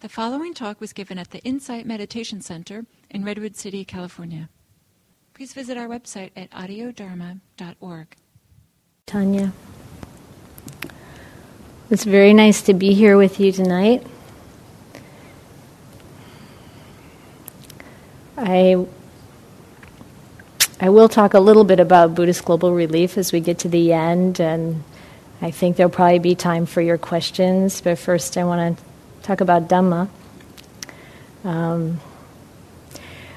The following talk was given at the Insight Meditation Center in Redwood City, California. Please visit our website at audiodharma.org. Tanya, it's very nice to be here with you tonight. I I will talk a little bit about Buddhist Global Relief as we get to the end, and I think there'll probably be time for your questions. But first, I want to talk about Dhamma. Um,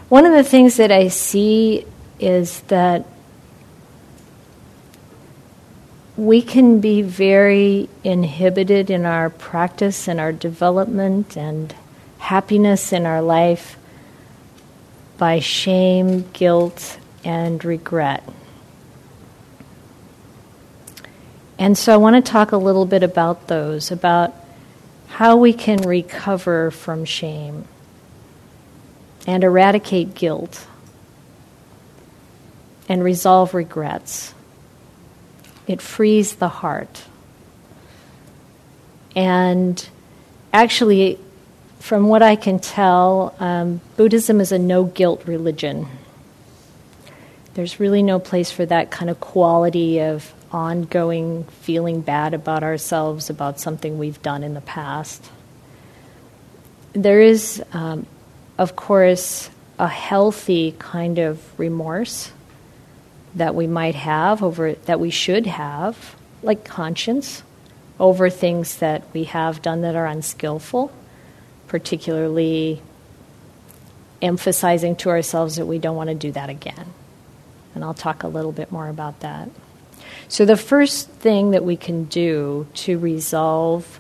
one of the things that I see is that we can be very inhibited in our practice and our development and happiness in our life by shame, guilt, and regret. And so I want to talk a little bit about those, about how we can recover from shame and eradicate guilt and resolve regrets. It frees the heart. And actually, from what I can tell, um, Buddhism is a no guilt religion. There's really no place for that kind of quality of ongoing feeling bad about ourselves, about something we've done in the past. There is, um, of course, a healthy kind of remorse that we might have over, that we should have, like conscience, over things that we have done that are unskillful, particularly emphasizing to ourselves that we don't want to do that again. And I'll talk a little bit more about that. So, the first thing that we can do to resolve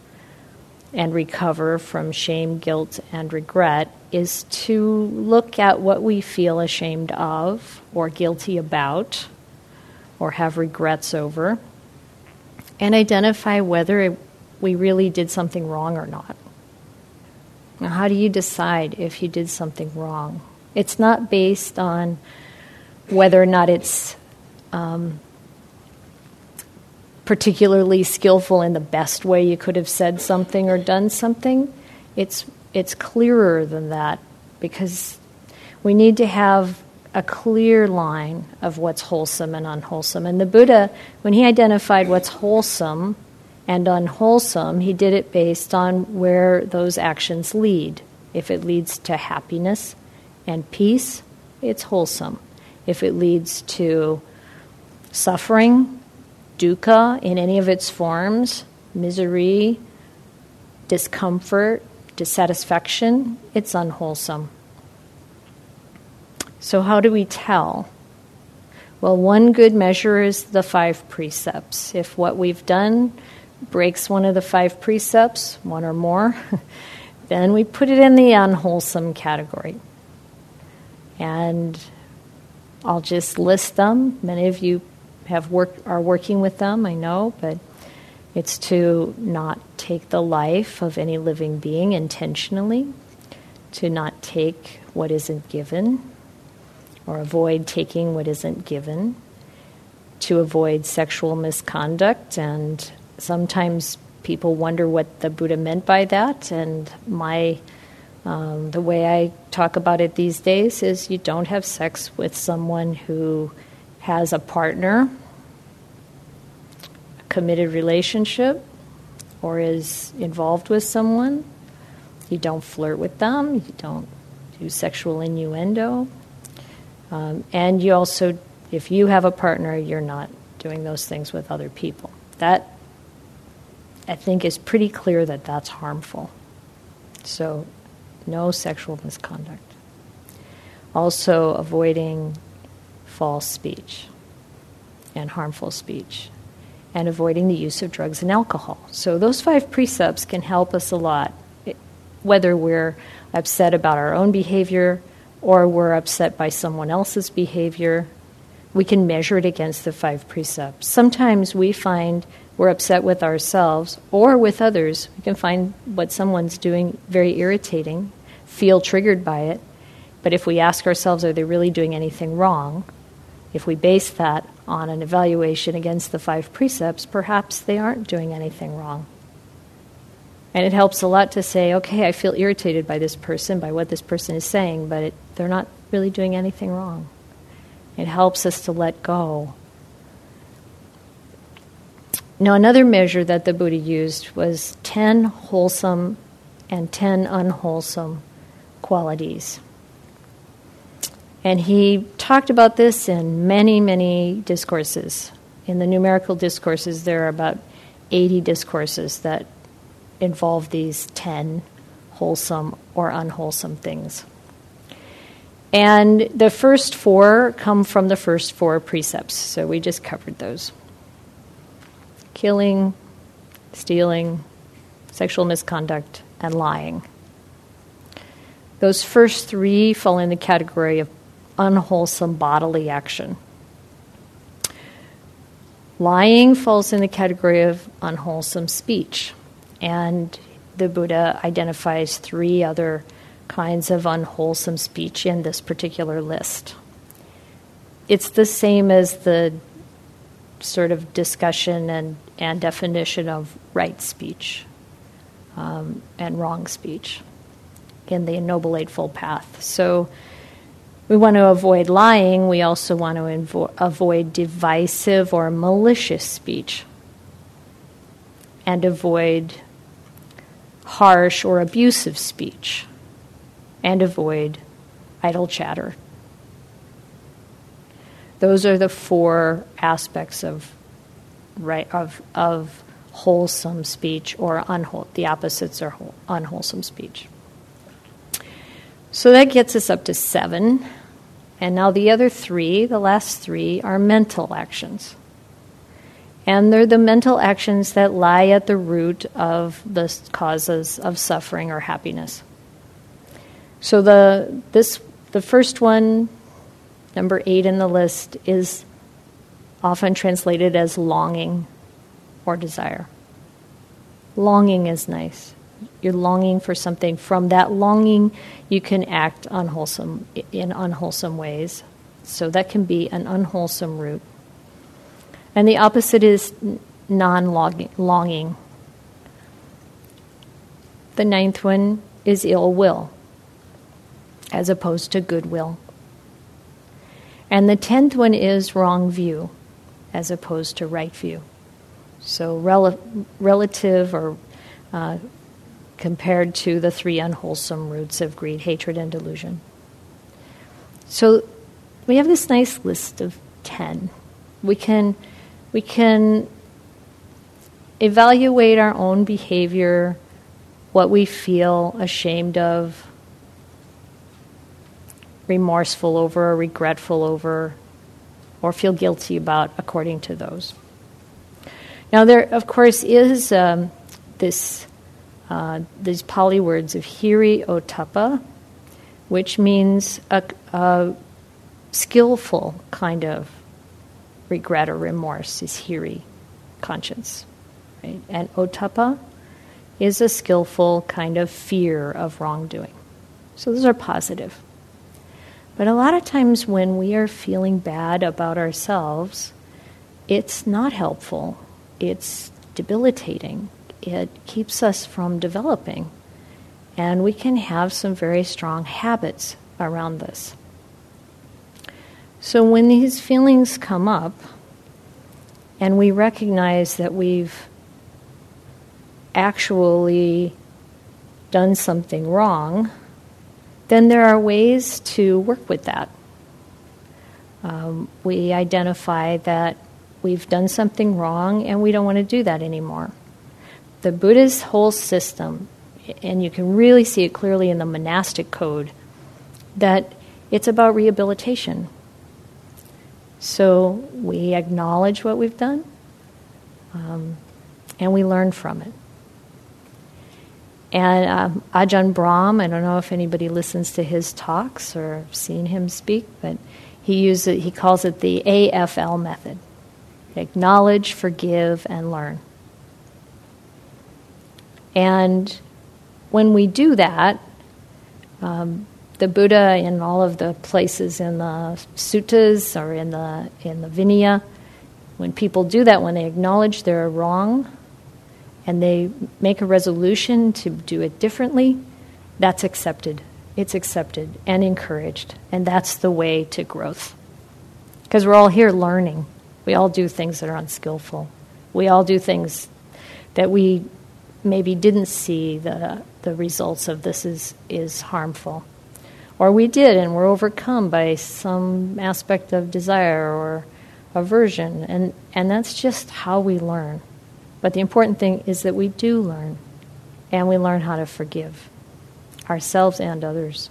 and recover from shame, guilt, and regret is to look at what we feel ashamed of, or guilty about, or have regrets over, and identify whether we really did something wrong or not. Now, how do you decide if you did something wrong? It's not based on whether or not it's um, particularly skillful in the best way you could have said something or done something. It's, it's clearer than that because we need to have a clear line of what's wholesome and unwholesome. And the Buddha, when he identified what's wholesome and unwholesome, he did it based on where those actions lead. If it leads to happiness and peace, it's wholesome. If it leads to suffering dukkha in any of its forms, misery, discomfort, dissatisfaction, it's unwholesome. So, how do we tell? Well, one good measure is the five precepts. If what we've done breaks one of the five precepts, one or more, then we put it in the unwholesome category. And I'll just list them. Many of you have work are working with them, I know, but it's to not take the life of any living being intentionally, to not take what isn't given, or avoid taking what isn't given, to avoid sexual misconduct, and sometimes people wonder what the Buddha meant by that, and my um, the way I talk about it these days is you don't have sex with someone who has a partner, a committed relationship, or is involved with someone. You don't flirt with them, you don't do sexual innuendo. Um, and you also, if you have a partner, you're not doing those things with other people. That, I think, is pretty clear that that's harmful. So, no sexual misconduct. Also, avoiding false speech and harmful speech, and avoiding the use of drugs and alcohol. So, those five precepts can help us a lot, whether we're upset about our own behavior or we're upset by someone else's behavior. We can measure it against the five precepts. Sometimes we find we're upset with ourselves or with others. We can find what someone's doing very irritating, feel triggered by it. But if we ask ourselves, are they really doing anything wrong? If we base that on an evaluation against the five precepts, perhaps they aren't doing anything wrong. And it helps a lot to say, okay, I feel irritated by this person, by what this person is saying, but it, they're not really doing anything wrong. It helps us to let go. Now, another measure that the Buddha used was 10 wholesome and 10 unwholesome qualities. And he talked about this in many, many discourses. In the numerical discourses, there are about 80 discourses that involve these 10 wholesome or unwholesome things. And the first four come from the first four precepts, so we just covered those killing, stealing, sexual misconduct, and lying. Those first three fall in the category of unwholesome bodily action. Lying falls in the category of unwholesome speech. And the Buddha identifies three other kinds of unwholesome speech in this particular list. It's the same as the sort of discussion and, and definition of right speech um, and wrong speech in the Noble Eightfold Path. So we want to avoid lying. We also want to invo- avoid divisive or malicious speech and avoid harsh or abusive speech and avoid idle chatter. Those are the four aspects of right of of wholesome speech or unwhole. The opposites are whole, unwholesome speech. So that gets us up to seven, and now the other three, the last three, are mental actions. And they're the mental actions that lie at the root of the causes of suffering or happiness. So the this the first one, number eight in the list, is often translated as longing or desire. Longing is nice. You're longing for something. From that longing, you can act unwholesome in unwholesome ways. So that can be an unwholesome root. And the opposite is non longing. The ninth one is ill will, as opposed to goodwill. And the tenth one is wrong view, as opposed to right view. So, rel- relative or uh, compared to the three unwholesome roots of greed, hatred, and delusion. So, we have this nice list of 10. We can we can evaluate our own behavior, what we feel ashamed of, remorseful over, regretful over, or feel guilty about according to those. Now, there, of course, is um, this uh, these Pali words of hiri ottappa, which means a, a skillful kind of regret or remorse is hiri, conscience. Right? And ottappa is a skillful kind of fear of wrongdoing. So those are positive. But a lot of times when we are feeling bad about ourselves, it's not helpful. It's debilitating. It keeps us from developing. And we can have some very strong habits around this. So when these feelings come up and we recognize that we've actually done something wrong, then there are ways to work with that. Um, we identify that we've done something wrong and we don't want to do that anymore. The Buddha's whole system, and you can really see it clearly in the monastic code, that it's about rehabilitation. So we acknowledge what we've done um, and we learn from it. And um, Ajahn Brahm, I don't know if anybody listens to his talks or seen him speak, but he uses he calls it the AFL method: acknowledge, forgive, and learn. And when we do that, um, the Buddha in all of the places in the suttas or in the in the Vinaya, when people do that, when they acknowledge they're wrong, and they make a resolution to do it differently, that's accepted. It's accepted and encouraged. And that's the way to growth. Because we're all here learning. We all do things that are unskillful. We all do things that we maybe didn't see the, the results of this is, is harmful. Or we did and we're overcome by some aspect of desire or aversion. And, and that's just how we learn. But the important thing is that we do learn, and we learn how to forgive ourselves and others.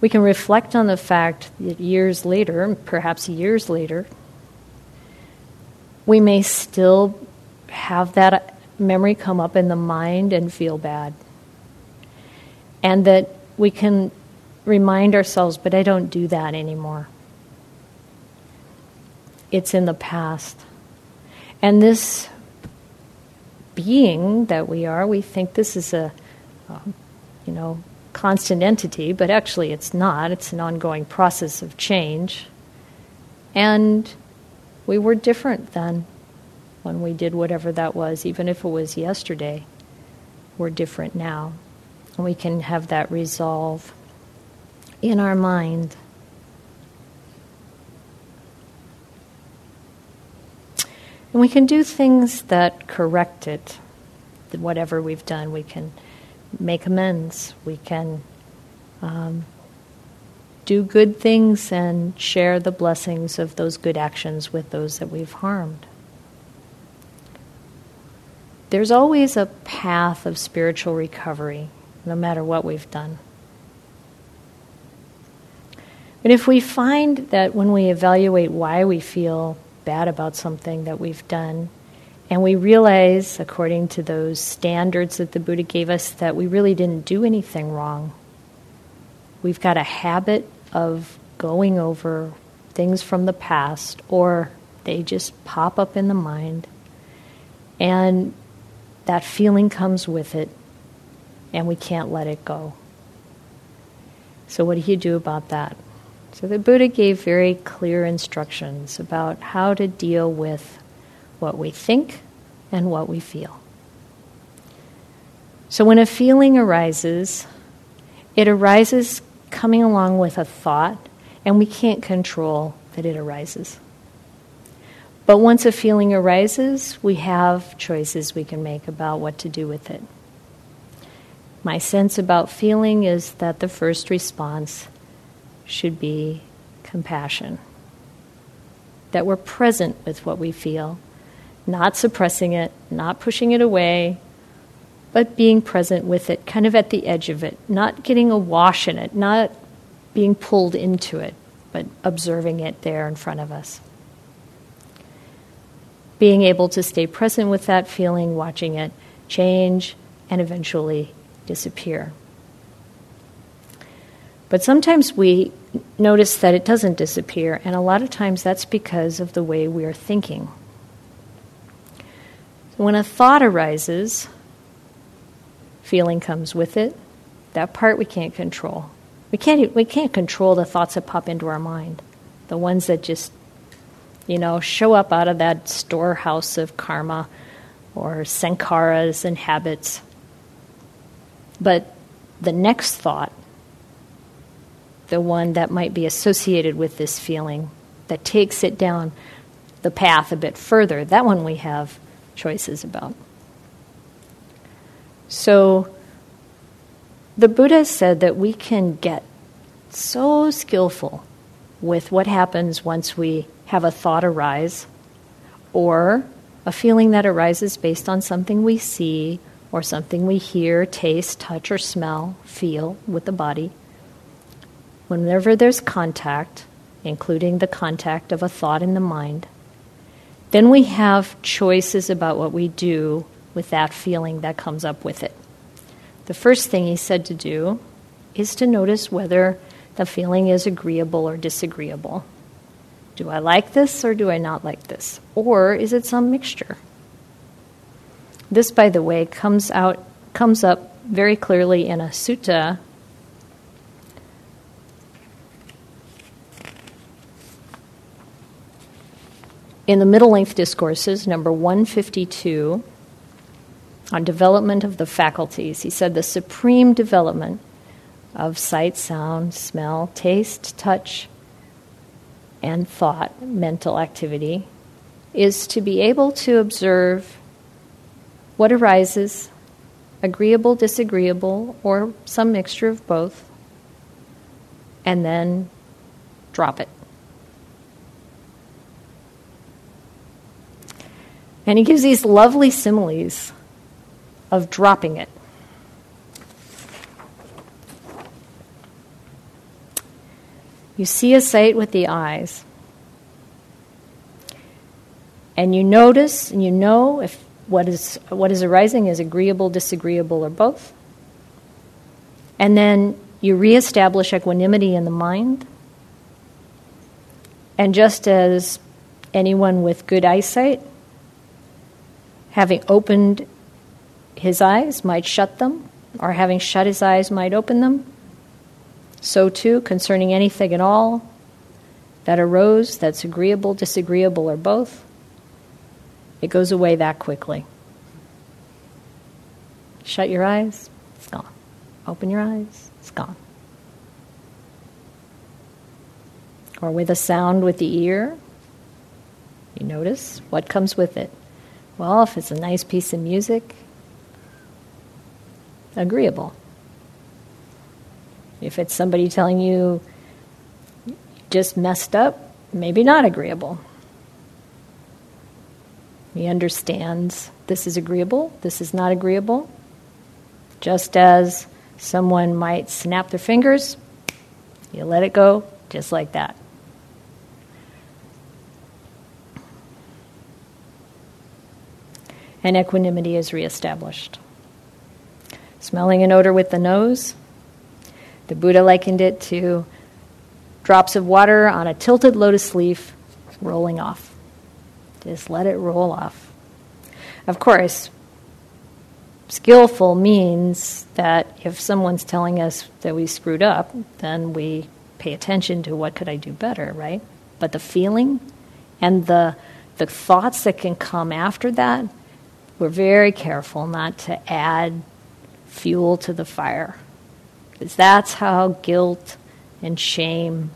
We can reflect on the fact that years later, perhaps years later, we may still have that memory come up in the mind and feel bad. And that we can remind ourselves, but I don't do that anymore it's in the past. And this being that we are, we think this is a, um, you know, constant entity, but actually it's not. It's an ongoing process of change. And we were different then when we did whatever that was, even if it was yesterday. We're different now. And we can have that resolve in our mind. And we can do things that correct it, whatever we've done. We can make amends. We can um, do good things and share the blessings of those good actions with those that we've harmed. There's always a path of spiritual recovery, no matter what we've done. But if we find that when we evaluate why we feel bad about something that we've done, and we realize, according to those standards that the Buddha gave us, that we really didn't do anything wrong. We've got a habit of going over things from the past, or they just pop up in the mind, and that feeling comes with it, and we can't let it go. So, what do you do about that? So the Buddha gave very clear instructions about how to deal with what we think and what we feel. So when a feeling arises, it arises coming along with a thought, and we can't control that it arises. But once a feeling arises, we have choices we can make about what to do with it. My sense about feeling is that the first response should be compassion. That we're present with what we feel, not suppressing it, not pushing it away, but being present with it, kind of at the edge of it, not getting awash in it, not being pulled into it, but observing it there in front of us. Being able to stay present with that feeling, watching it change and eventually disappear. But sometimes we notice that it doesn't disappear, and a lot of times that's because of the way we are thinking. When a thought arises, feeling comes with it. That part we can't control. We can't, we can't control the thoughts that pop into our mind, the ones that just, you know, show up out of that storehouse of karma or sankharas and habits. But the next thought the one that might be associated with this feeling, that takes it down the path a bit further, that one we have choices about. So, the Buddha said that we can get so skillful with what happens once we have a thought arise or a feeling that arises based on something we see or something we hear, taste, touch, or smell, feel with the body. Whenever there's contact, including the contact of a thought in the mind, then we have choices about what we do with that feeling that comes up with it. The first thing he said to do is to notice whether the feeling is agreeable or disagreeable. Do I like this or do I not like this? Or is it some mixture? This, by the way, comes out comes up very clearly in a sutta in the middle length discourses, number 152, on development of the faculties, he said the supreme development of sight, sound, smell, taste, touch, and thought, mental activity, is to be able to observe what arises, agreeable, disagreeable, or some mixture of both, and then drop it. And he gives these lovely similes of dropping it. You see a sight with the eyes, and you notice and you know if what is, what is arising is agreeable, disagreeable, or both. And then you reestablish equanimity in the mind. And just as anyone with good eyesight, having opened his eyes, might shut them, or having shut his eyes, might open them, so too concerning anything at all that arose that's agreeable, disagreeable, or both, it goes away that quickly. Shut your eyes, it's gone. Open your eyes, it's gone. Or with a sound with the ear, you notice what comes with it. Well, if it's a nice piece of music, agreeable. If it's somebody telling you just messed up, maybe not agreeable. He understands this is agreeable, this is not agreeable. Just as someone might snap their fingers, you let it go just like that. And equanimity is reestablished. Smelling an odor with the nose, the Buddha likened it to drops of water on a tilted lotus leaf rolling off. Just let it roll off. Of course, skillful means that if someone's telling us that we screwed up, then we pay attention to what could I do better, right? But the feeling and the the thoughts that can come after that, we're very careful not to add fuel to the fire. Because that's how guilt and shame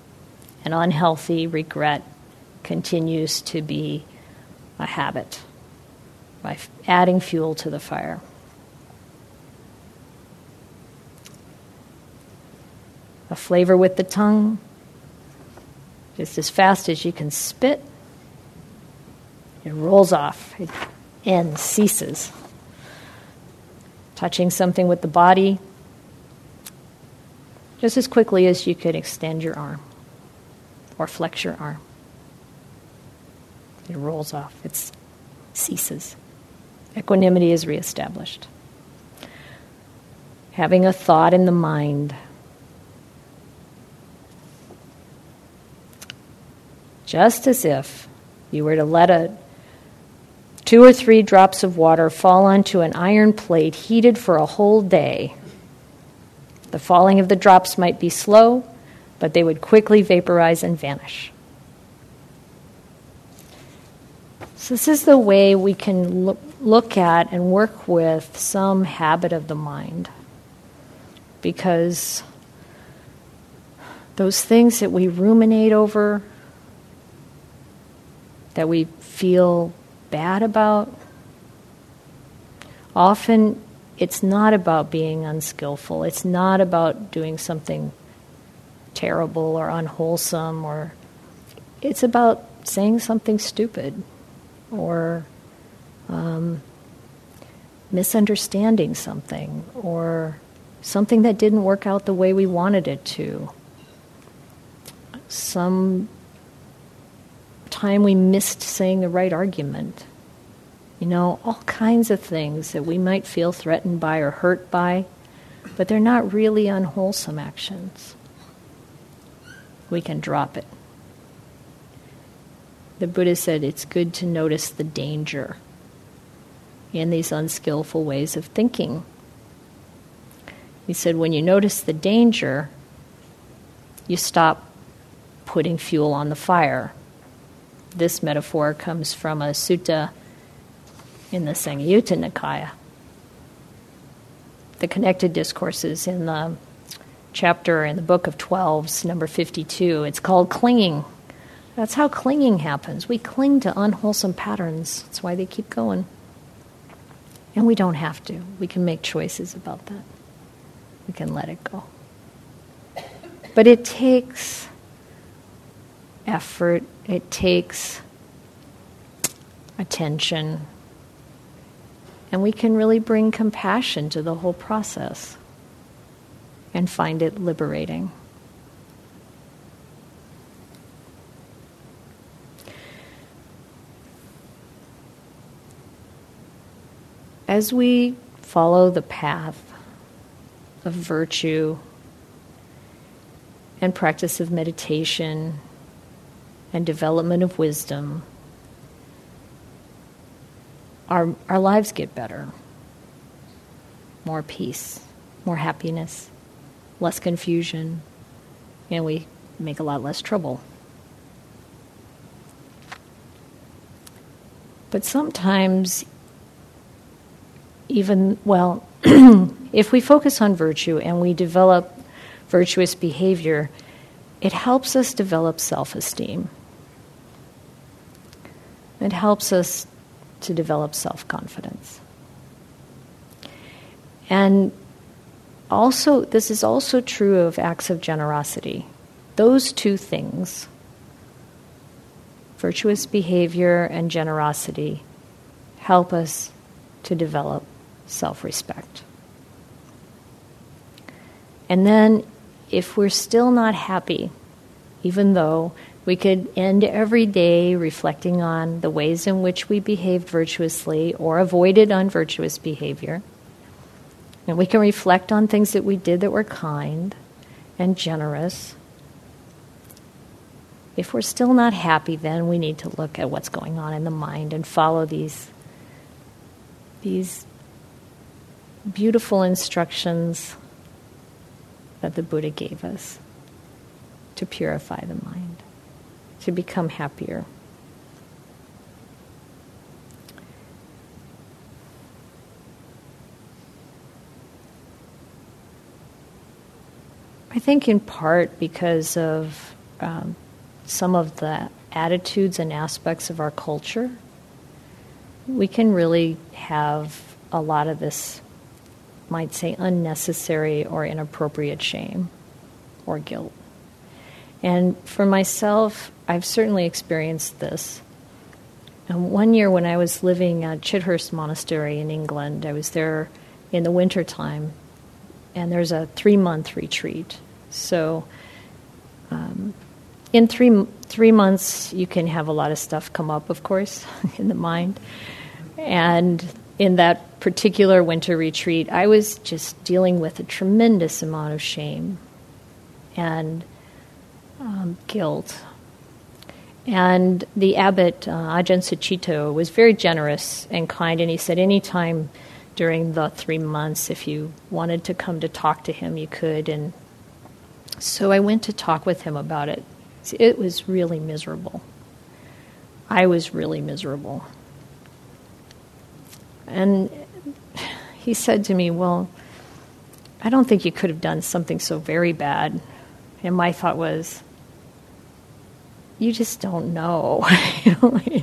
and unhealthy regret continues to be a habit by adding fuel to the fire. A flavor with the tongue, just as fast as you can spit, it rolls off, it ends, ceases. Touching something with the body, just as quickly as you could extend your arm or flex your arm. It rolls off, it ceases. Equanimity is reestablished. Having a thought in the mind. Just as if you were to let a two or three drops of water fall onto an iron plate heated for a whole day the falling of the drops might be slow, but they would quickly vaporize and vanish. So, this is the way we can look, at and work with some habit of the mind. Because those things that we ruminate over, that we feel bad about, often it's not about being unskillful. It's not about doing something terrible or unwholesome or it's about saying something stupid or um, misunderstanding something or something that didn't work out the way we wanted it to. Some time we missed saying the right argument. You know, all kinds of things that we might feel threatened by or hurt by, but they're not really unwholesome actions. We can drop it. The Buddha said it's good to notice the danger in these unskillful ways of thinking. He said, when you notice the danger, you stop putting fuel on the fire this metaphor comes from a sutta in the Samyutta Nikaya. The connected discourses in the chapter in the book of 12s, number 52. It's called clinging. That's how clinging happens. We cling to unwholesome patterns. That's why they keep going. And we don't have to. We can make choices about that. We can let it go. But it takes effort, it takes attention, and we can really bring compassion to the whole process and find it liberating. As we follow the path of virtue and practice of meditation and development of wisdom, our, our lives get better. More peace, more happiness, less confusion, and we make a lot less trouble. But sometimes, even, well, if we focus on virtue and we develop virtuous behavior, it helps us develop self esteem. It helps us to develop self confidence. And also, this is also true of acts of generosity. Those two things, virtuous behavior and generosity, help us to develop self respect. And then, if we're still not happy, even though we could end every day reflecting on the ways in which we behaved virtuously or avoided unvirtuous behavior. And we can reflect on things that we did that were kind and generous. If we're still not happy, then we need to look at what's going on in the mind and follow these, these beautiful instructions that the Buddha gave us to purify the mind to become happier. I think in part because of um, some of the attitudes and aspects of our culture, we can really have a lot of this, might say, unnecessary or inappropriate shame or guilt. And for myself, I've certainly experienced this. And one year when I was living at Chithurst Monastery in England, I was there in the winter time, and there's a three month retreat. So, um, in three three months, you can have a lot of stuff come up, of course, in the mind. And in that particular winter retreat, I was just dealing with a tremendous amount of shame and um, guilt. And the abbot, uh, Ajahn Sucitto, was very generous and kind, and he said, anytime during the three months, if you wanted to come to talk to him, you could. And so I went to talk with him about it. It was really miserable. I was really miserable. And he said to me, Well, I don't think you could have done something so very bad. And my thought was, you just don't know.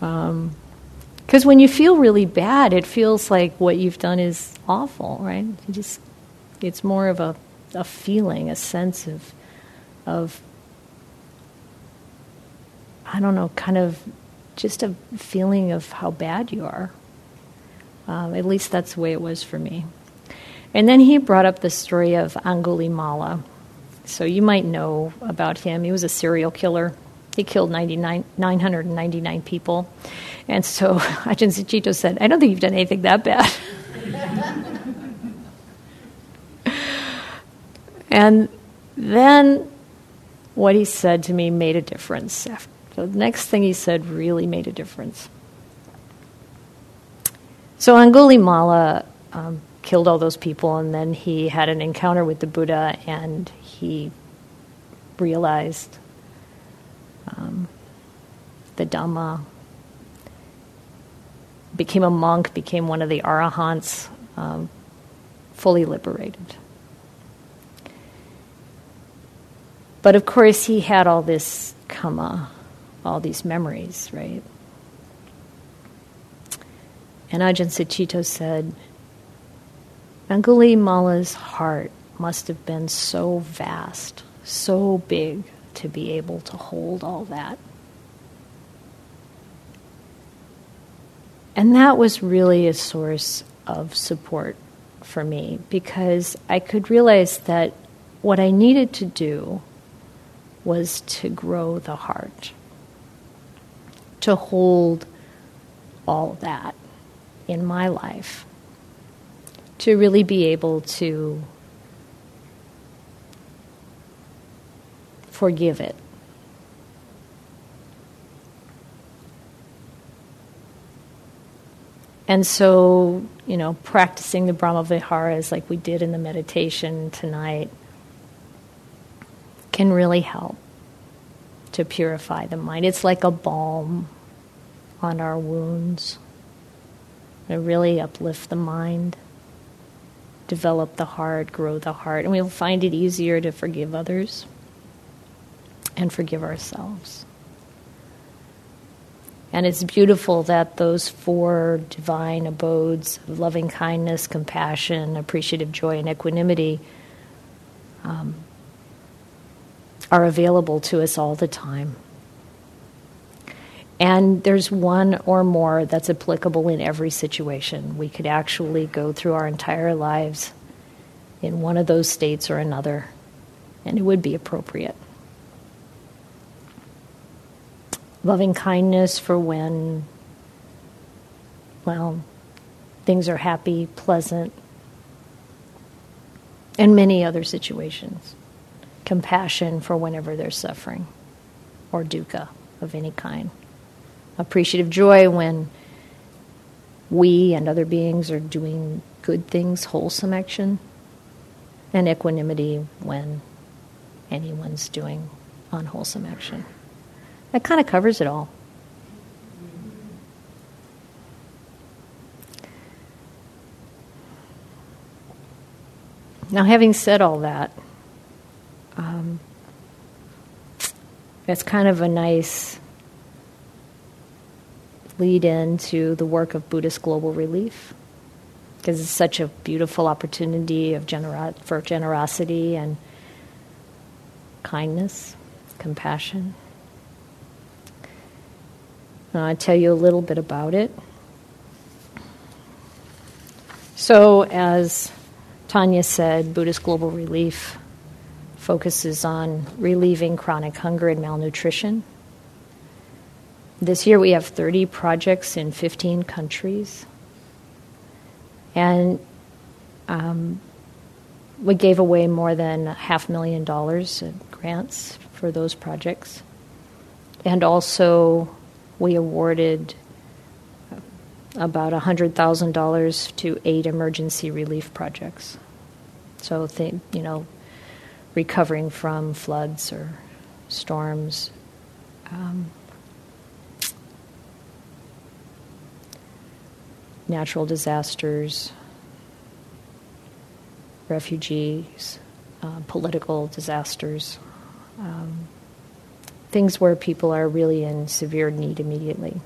Because um, when you feel really bad, it feels like what you've done is awful, right? You just it's more of a, a feeling, a sense of of I don't know, kind of just a feeling of how bad you are. Um, at least that's the way it was for me. And then he brought up the story of Angulimala, so you might know about him. He was a serial killer. He killed 999 people. And so Ajahn said, I don't think you've done anything that bad. and then what he said to me made a difference. The next thing he said really made a difference. So Angulimala um, killed all those people, and then he had an encounter with the Buddha, and he realized um, the Dhamma, became a monk, became one of the arahants, um, fully liberated. But of course, he had all this karma, all these memories, right? And Ajahn Sucitto said, Angulimala's heart must have been so vast, so big to be able to hold all that. And that was really a source of support for me because I could realize that what I needed to do was to grow the heart, to hold all that in my life, to really be able to forgive it. And so, you know, practicing the Brahma Viharas like we did in the meditation tonight can really help to purify the mind. It's like a balm on our wounds. It really uplift the mind, develop the heart, grow the heart, and we'll find it easier to forgive others and forgive ourselves. And it's beautiful that those four divine abodes of loving kindness, compassion, appreciative joy, and equanimity um, are available to us all the time. And there's one or more that's applicable in every situation. We could actually go through our entire lives in one of those states or another, and it would be appropriate. Loving kindness for when, well, things are happy, pleasant, and many other situations compassion for whenever there's suffering or dukkha of any kind. Appreciative joy when we and other beings are doing good things, wholesome action. And equanimity when anyone's doing unwholesome action. That kind of covers it all. Now, having said all that, um, it's kind of a nice lead into the work of Buddhist Global Relief because it's such a beautiful opportunity of for generosity and kindness, compassion. I'll tell you a little bit about it. So, as Tanya said, Buddhist Global Relief focuses on relieving chronic hunger and malnutrition. This year we have 30 projects in 15 countries. And um, we gave away more than half a million dollars in grants for those projects. And also, we awarded about $100,000 to eight emergency relief projects. So, th- you know, recovering from floods or storms. Um, natural disasters, refugees, uh, political disasters, um, things where people are really in severe need immediately.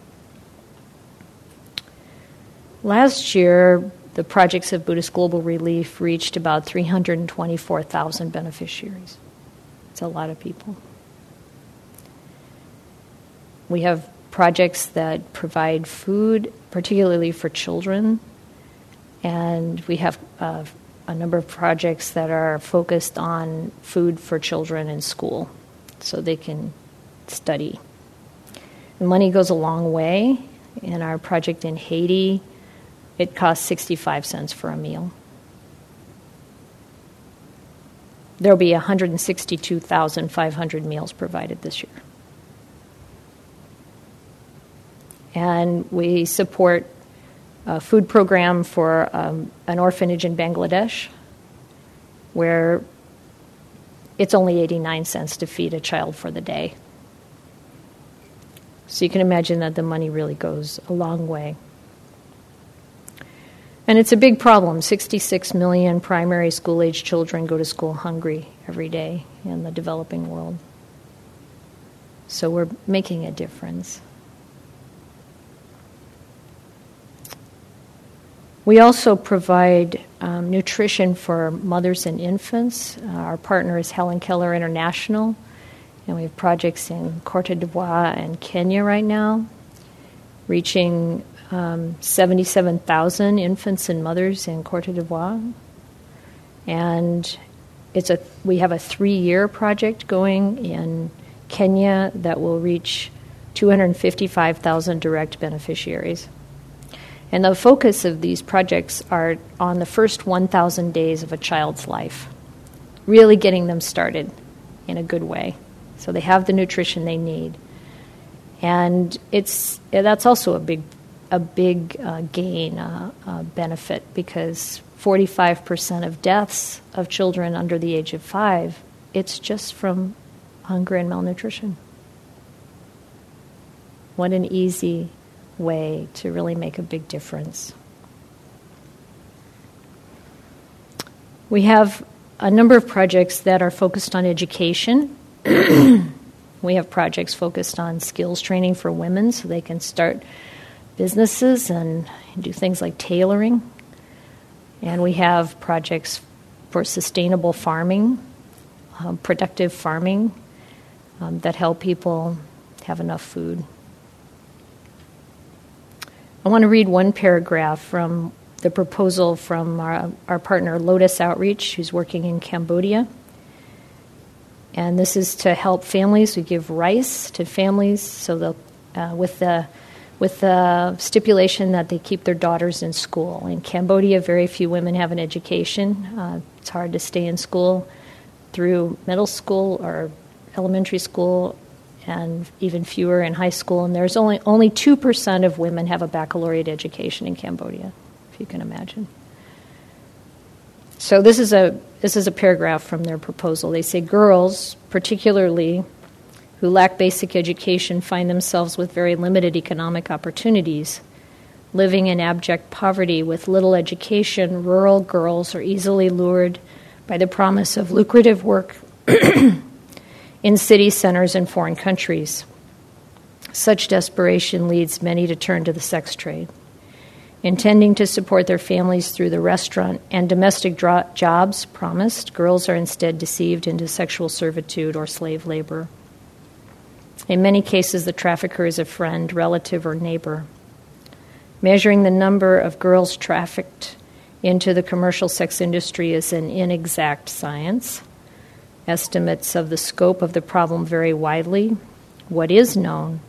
Last year, the projects of Buddhist Global Relief reached about 324,000 beneficiaries. It's a lot of people. We have projects that provide food, particularly for children, and we have uh, a number of projects that are focused on food for children in school so they can study. Money goes a long way. In our project in Haiti, it costs 65 cents for a meal. There will be 162,500 meals provided this year. And we support a food program for um, an orphanage in Bangladesh where it's only 89 cents to feed a child for the day. So you can imagine that the money really goes a long way. And it's a big problem. 66 million primary school age children go to school hungry every day in the developing world. So we're making a difference. We also provide um, nutrition for mothers and infants. Uh, our partner is Helen Keller International, and we have projects in Cote d'Ivoire and Kenya right now, reaching um, 77,000 infants and mothers in Cote d'Ivoire. And it's a, we have a three year project going in Kenya that will reach 255,000 direct beneficiaries. And the focus of these projects are on the first 1,000 days of a child's life, really getting them started in a good way so they have the nutrition they need. And it's, that's also a big, a big uh, gain, uh, uh, benefit, because 45% of deaths of children under the age of five, it's just from hunger and malnutrition. What an easy way to really make a big difference. We have a number of projects that are focused on education. We have projects focused on skills training for women so they can start businesses and do things like tailoring. And we have projects for sustainable farming, um, productive farming um, that help people have enough food. I want to read one paragraph from the proposal from our, our partner Lotus Outreach, who's working in Cambodia. And this is to help families. We give rice to families so they'll, uh, with the with the stipulation that they keep their daughters in school. In Cambodia, very few women have an education. Uh, it's hard to stay in school through middle school or elementary school and even fewer in high school. And there's only only two percent of women have a baccalaureate education in Cambodia, if you can imagine. So this is a this is a paragraph from their proposal. They say girls, particularly who lack basic education, find themselves with very limited economic opportunities. Living in abject poverty with little education, rural girls are easily lured by the promise of lucrative work in city centers in foreign countries. Such desperation leads many to turn to the sex trade. Intending to support their families through the restaurant and domestic dro- jobs promised, girls are instead deceived into sexual servitude or slave labor. In many cases, the trafficker is a friend, relative, or neighbor. Measuring the number of girls trafficked into the commercial sex industry is an inexact science. Estimates of the scope of the problem vary widely. What is known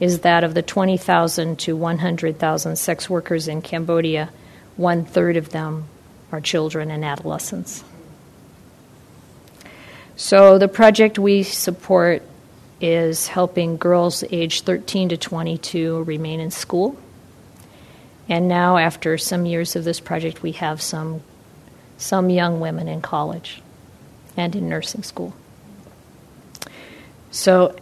is that of the 20,000 to 100,000 sex workers in Cambodia, one third of them are children and adolescents. So, the project we support is helping girls aged 13 to 22 remain in school. And now, after some years of this project, we have some, some young women in college and in nursing school. So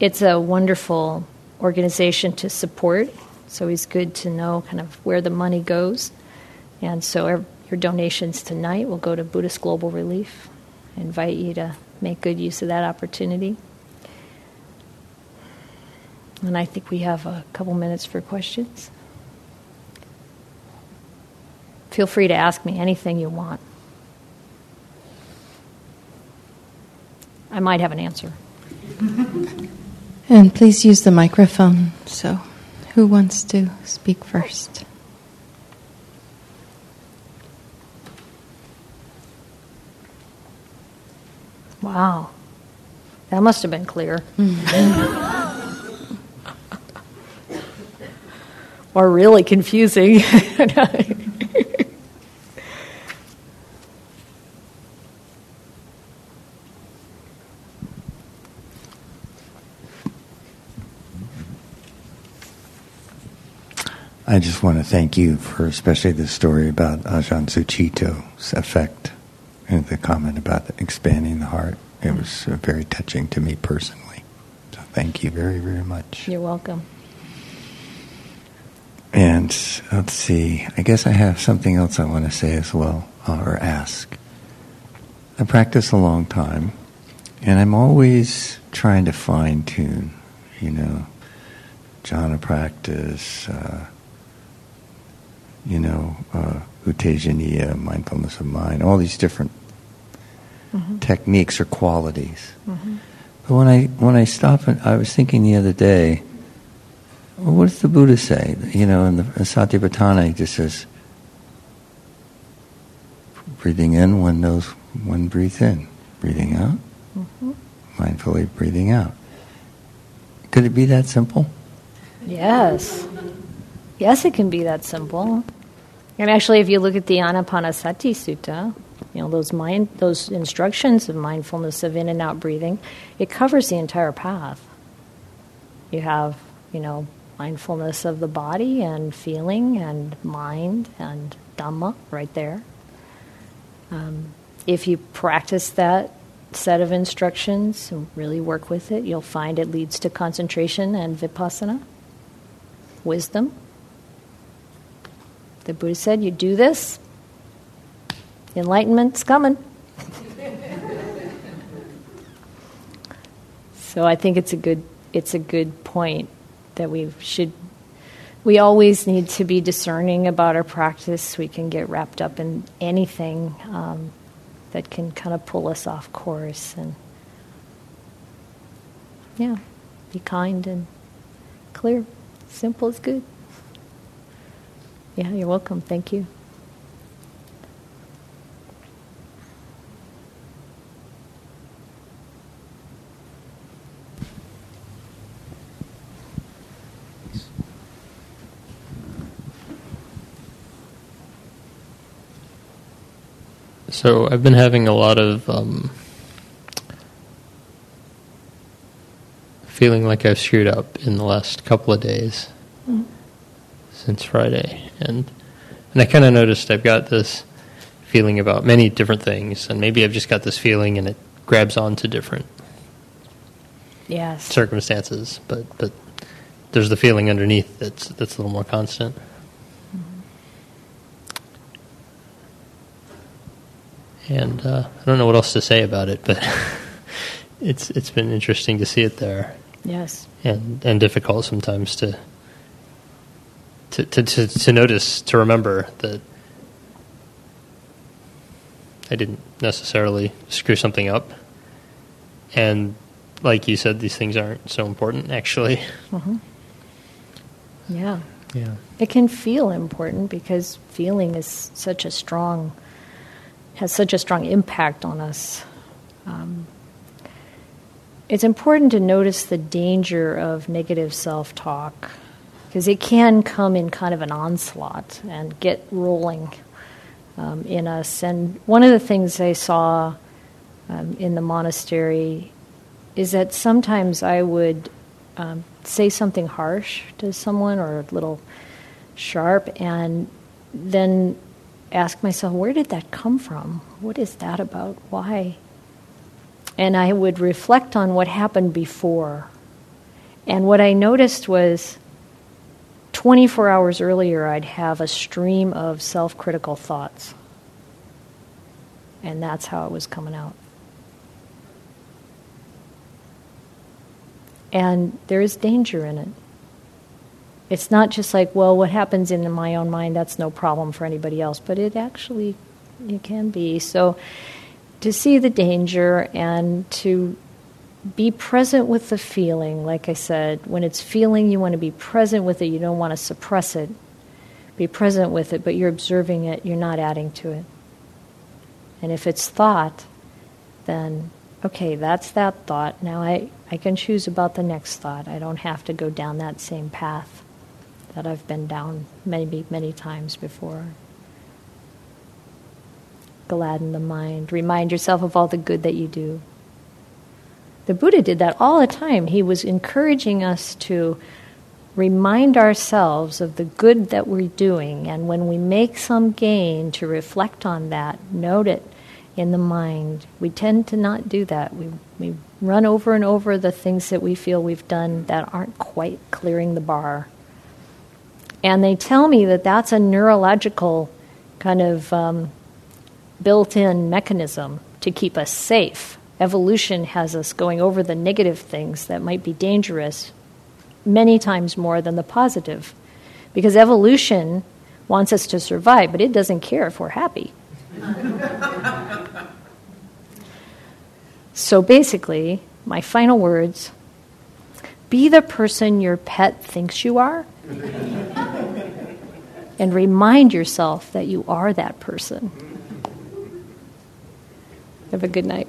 it's a wonderful organization to support. So it's always good to know kind of where the money goes. And so your donations tonight will go to Buddhist Global Relief. I invite you to make good use of that opportunity. And I think we have a couple minutes for questions. Feel free to ask me anything you want. I might have an answer. and please use the microphone. So, who wants to speak first? Wow. That must have been clear. Mm. or really confusing. I just want to thank you for especially the story about Ajahn Sucitto's effect and the comment about expanding the heart. It was uh, very touching to me personally. So Thank you very, very much. You're welcome. And let's see, I guess I have something else I want to say as well, uh, or ask. I practice a long time, and I'm always trying to fine tune, you know, jhana practice, uh, you know, uh, U Tejaniya, mindfulness of mind, all these different mm-hmm. techniques or qualities. Mm-hmm. But when I when I stop and I was thinking the other day, well, what does the Buddha say? You know, in the in Satipatthana, he just says, breathing in, one knows one breathes in, breathing out, mm-hmm. mindfully breathing out. Could it be that simple? Yes. Yes, it can be that simple. And actually, if you look at the Anapanasati Sutta, you know those mind those instructions of mindfulness of in and out breathing, it covers the entire path. You have, you know, mindfulness of the body and feeling and mind and dhamma right there. Um, if you practice that set of instructions and really work with it, you'll find it leads to concentration and vipassana, wisdom, the Buddha said, You do this, enlightenment's coming. so I think it's a good it's a good point that we should we always need to be discerning about our practice. We can get wrapped up in anything um, that can kind of pull us off course and yeah, be kind and clear. Simple is good. Yeah, you're welcome. Thank you. So I've been having a lot of um, feeling like I've screwed up in the last couple of days. Since Friday, and and I kind of noticed I've got this feeling about many different things, and maybe I've just got this feeling, and it grabs onto different yes circumstances, but but there's the feeling underneath that's that's a little more constant. Mm-hmm. And uh, I don't know what else to say about it, but it's it's been interesting to see it there. Yes. And and difficult sometimes to to, to, to, to notice, to remember that I didn't necessarily screw something up. And like you said, these things aren't so important, actually. Mm-hmm. Yeah. Yeah. It can feel important because feeling is such a strong, has such a strong impact on us. Um, it's important to notice the danger of negative self talk because it can come in kind of an onslaught and get rolling um, in us. And one of the things I saw um, in the monastery is that sometimes I would um, say something harsh to someone or a little sharp, and then ask myself, where did that come from? What is that about? Why? And I would reflect on what happened before. And what I noticed was 24 hours earlier, I'd have a stream of self critical thoughts. And that's how it was coming out. And there is danger in it. It's not just like, well, what happens in my own mind, that's no problem for anybody else, but it actually it can be. So to see the danger and to be present with the feeling. Like I said, when it's feeling, you want to be present with it. You don't want to suppress it. Be present with it, but you're observing it, you're not adding to it. And if it's thought, then okay, that's that thought. Now I, I can choose about the next thought. I don't have to go down that same path that I've been down maybe many times before. Gladden the mind. Remind yourself of all the good that you do. The Buddha did that all the time. He was encouraging us to remind ourselves of the good that we're doing, and when we make some gain, to reflect on that, note it in the mind. We tend to not do that. We, we run over and over the things that we feel we've done that aren't quite clearing the bar. And they tell me that that's a neurological kind of um, built in mechanism to keep us safe. Evolution has us going over the negative things that might be dangerous many times more than the positive. Because evolution wants us to survive, but it doesn't care if we're happy. so basically, my final words be the person your pet thinks you are and remind yourself that you are that person. Have a good night.